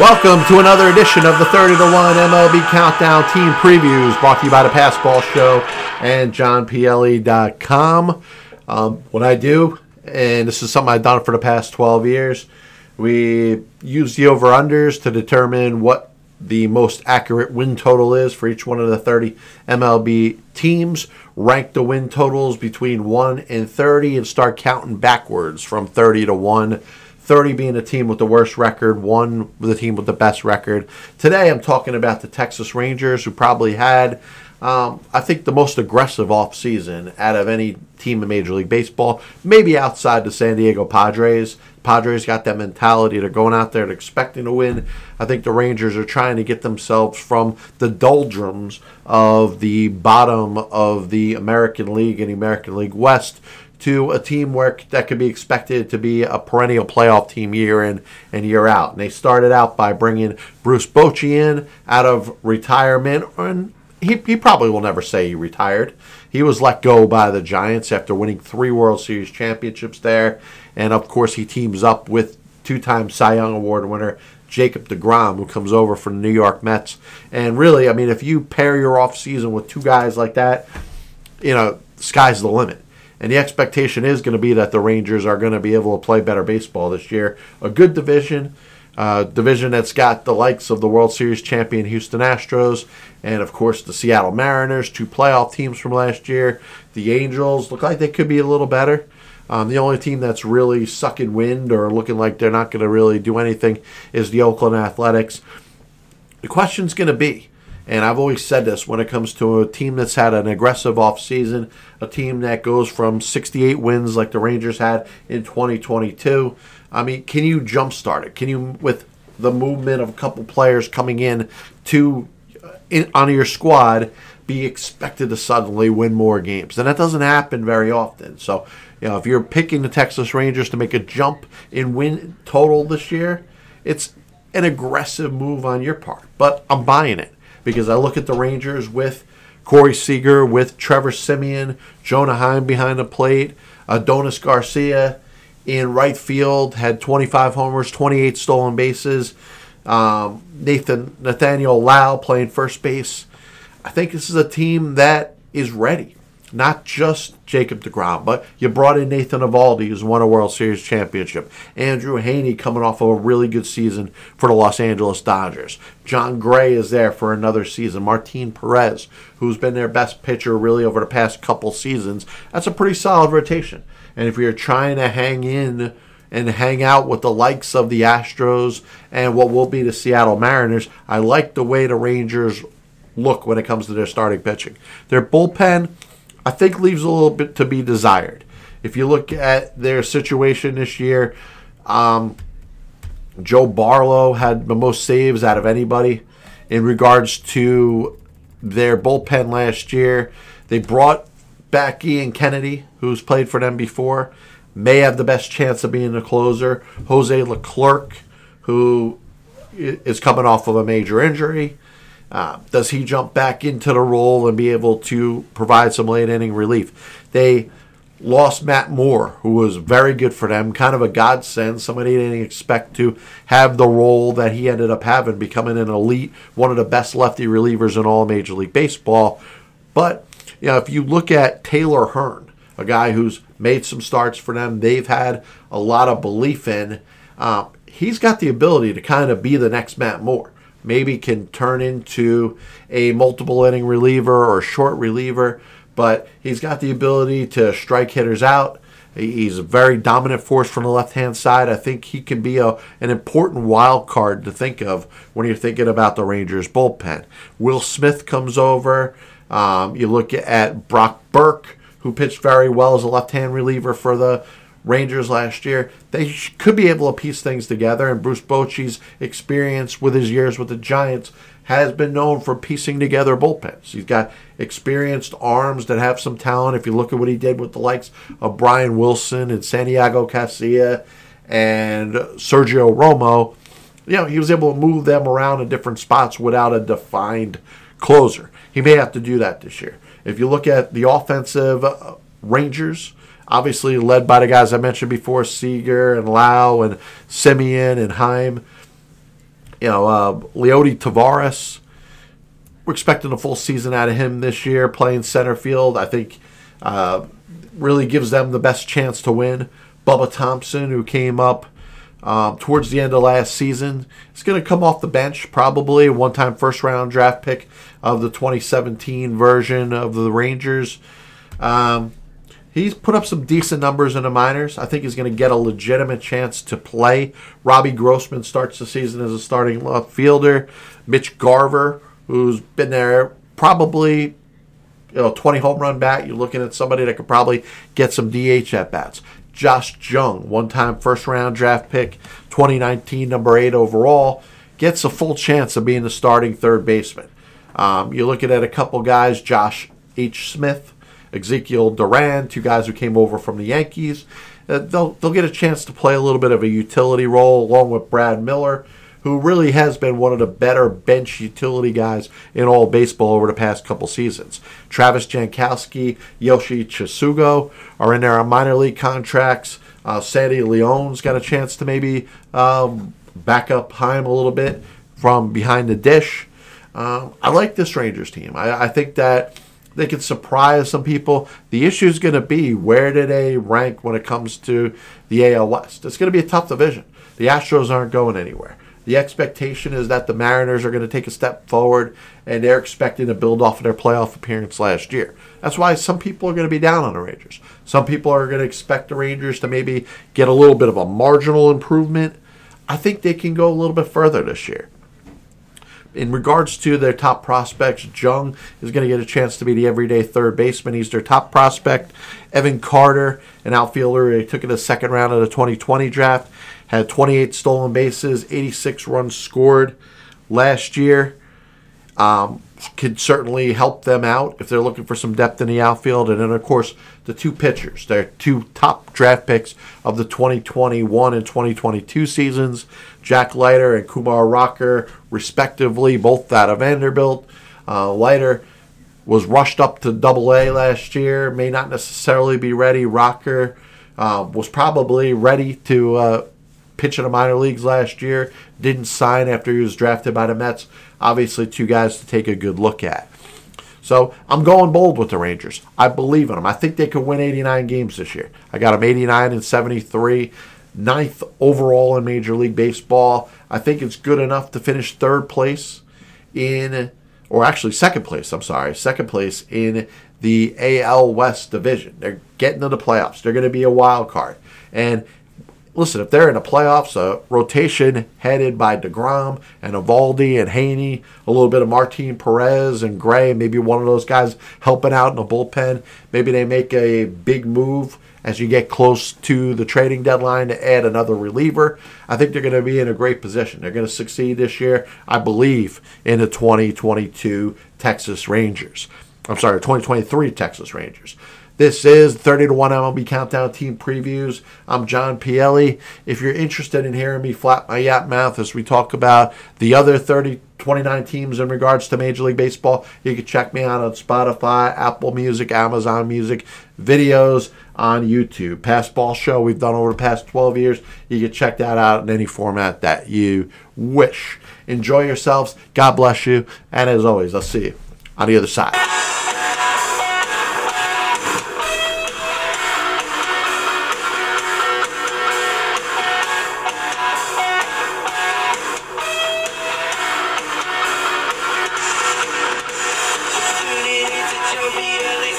Welcome to another edition of the 30 to 1 MLB Countdown Team Previews brought to you by the Passed Ball Show and JohnPLE.com. Um, what I do, and this is something I've done for the past 12 years, we use the over unders to determine what the most accurate win total is for each one of the 30 MLB teams, rank the win totals between 1 and 30, and start counting backwards from 30 to 1. 30 being the team with the worst record, 1 with the team with the best record. Today I'm talking about the Texas Rangers, who probably had, um, I think, the most aggressive offseason out of any team in Major League Baseball, maybe outside the San Diego Padres. Padres got that mentality. They're going out there and expecting to win. I think the Rangers are trying to get themselves from the doldrums of the bottom of the American League and the American League West to a team where that could be expected to be a perennial playoff team year in and year out. And they started out by bringing Bruce Bochy in out of retirement, and he, he probably will never say he retired. He was let go by the Giants after winning three World Series championships there. And of course, he teams up with two time Cy Young Award winner Jacob DeGrom, who comes over from the New York Mets. And really, I mean, if you pair your offseason with two guys like that, you know, sky's the limit. And the expectation is going to be that the Rangers are going to be able to play better baseball this year. A good division, uh, division that's got the likes of the World Series champion Houston Astros, and of course the Seattle Mariners, two playoff teams from last year. The Angels look like they could be a little better. Um, the only team that's really sucking wind or looking like they're not going to really do anything is the Oakland Athletics. The question's going to be, and I've always said this when it comes to a team that's had an aggressive offseason, a team that goes from 68 wins like the Rangers had in 2022. I mean, can you jumpstart it? Can you, with the movement of a couple players coming in to uh, in, on your squad, be expected to suddenly win more games? And that doesn't happen very often. So, you know, if you're picking the Texas Rangers to make a jump in win total this year, it's an aggressive move on your part. But I'm buying it because I look at the Rangers with Corey Seager, with Trevor Semien, Jonah Heim behind the plate, Adolis Garcia in right field had 25 homers, 28 stolen bases. Um, Nathan Nathaniel Lowe playing first base. I think this is a team that is ready. Not just Jacob DeGrom, but you brought in Nathan Eovaldi, who's won a World Series championship. Andrew Heaney coming off of a really good season for the Los Angeles Dodgers. Jon Gray is there for another season. Martin Perez, who's been their best pitcher really over the past couple seasons. That's a pretty solid rotation. And if you're trying to hang in and hang out with the likes of the Astros and what will be the Seattle Mariners, I like the way the Rangers look when it comes to their starting pitching. Their bullpen, I think, leaves a little bit to be desired. If you look at their situation this year, um, Joe Barlow had the most saves out of anybody in regards to their bullpen last year. They brought back Ian Kennedy, who's played for them before, may have the best chance of being the closer. Jose Leclerc, who is coming off of a major injury. Uh, does he jump back into the role and be able to provide some late inning relief? They lost Matt Moore, who was very good for them, kind of a godsend. Somebody they didn't expect to have the role that he ended up having, becoming an elite, one of the best lefty relievers in all Major League Baseball. But you know, if you look at Taylor Hearn, a guy who's made some starts for them, they've had a lot of belief in. Um, he's got the ability to kind of be the next Matt Moore. Maybe can turn into a multiple inning reliever or short reliever, but he's got the ability to strike hitters out. He's a very dominant force from the left hand side. I think he can be a, an important wild card to think of when you're thinking about the Rangers bullpen. Will Smith comes over. Um, you look at Brock Burke, who pitched very well as a left hand reliever for the Rangers last year. They could be able to piece things together, and Bruce Bochy's experience with his years with the Giants has been known for piecing together bullpens. He's got experienced arms that have some talent. If you look at what he did with the likes of Brian Wilson and Santiago Casilla and Sergio Romo, you know, he was able to move them around in different spots without a defined closer. He may have to do that this year. If you look at the offensive uh, Rangers, obviously led by the guys I mentioned before, Seager and Lowe and Semien and Heim. You know, uh, Leody Taveras. We're expecting a full season out of him this year, playing center field. I think uh, really gives them the best chance to win. Bubba Thompson, who came up um, towards the end of last season, is going to come off the bench, probably one time first round draft pick of the 2017 version of the Rangers. Um, he's put up some decent numbers in the minors. I think he's going to get a legitimate chance to play. Robbie Grossman starts the season as a starting left fielder. Mitch Garver, who's been there probably you know 20 home run bat. You're looking at somebody that could probably get some DH at bats. Josh Jung, one time first round draft pick, 2019 number eight overall, gets a full chance of being the starting third baseman. Um, you're looking at a couple guys, Josh H. Smith, Ezekiel Duran, two guys who came over from the Yankees. Uh, they'll, they'll get a chance to play a little bit of a utility role along with Brad Miller, who really has been one of the better bench utility guys in all baseball over the past couple seasons. Travis Jankowski, Yoshi Tsutsugo are in there on minor league contracts. Uh, Sandy Leon's got a chance to maybe um, back up Heim a little bit from behind the dish. Um, I like this Rangers team. I, I think that they could surprise some people. The issue is going to be where do they rank when it comes to the AL West? It's going to be a tough division. The Astros aren't going anywhere. The expectation is that the Mariners are going to take a step forward, and they're expecting to build off of their playoff appearance last year. That's why some people are going to be down on the Rangers. Some people are going to expect the Rangers to maybe get a little bit of a marginal improvement. I think they can go a little bit further this year in regards to their top prospects, Jung is going to get a chance to be the everyday third baseman. He's their top prospect. Evan Carter, an outfielder, he took in the second round of the 2020 draft, had 28 stolen bases, 86 runs scored last year. Um, could certainly help them out if they're looking for some depth in the outfield. And then, of course, the two pitchers, their two top draft picks of the 2021 and 2022 seasons, Jack Leiter and Kumar Rocker, respectively, both out of Vanderbilt. Uh, Leiter was rushed up to Double A last year, may not necessarily be ready. Rocker uh, was probably ready to uh, pitch in the minor leagues last year, didn't sign after he was drafted by the Mets. Obviously, two guys to take a good look at. So I'm going bold with the Rangers. I believe in them. I think they could win 89 games this year. I got them 89 and 73, ninth overall in Major League Baseball. I think it's good enough to finish third place in, or actually second place. I'm sorry, second place in the AL West division. They're getting to the playoffs. They're going to be a wild card, and listen, if they're in the playoffs, a rotation headed by DeGrom and Eovaldi and Heaney, a little bit of Martin Perez and Gray, maybe one of those guys helping out in the bullpen. Maybe they make a big move as you get close to the trading deadline to add another reliever. I think they're going to be in a great position. They're going to succeed this year, I believe, in the 2022 Texas Rangers. I'm sorry, 2023 Texas Rangers. This is 30 to 1 MLB Countdown Team Previews. I'm John Pielli. If you're interested in hearing me flap my yap mouth as we talk about the other 30, 29 teams in regards to Major League Baseball, you can check me out on Spotify, Apple Music, Amazon Music, videos on YouTube. Passed Ball Show we've done over the past 12 years. You can check that out in any format that you wish. Enjoy yourselves. God bless you. And as always, I'll see you on the other side. I'll be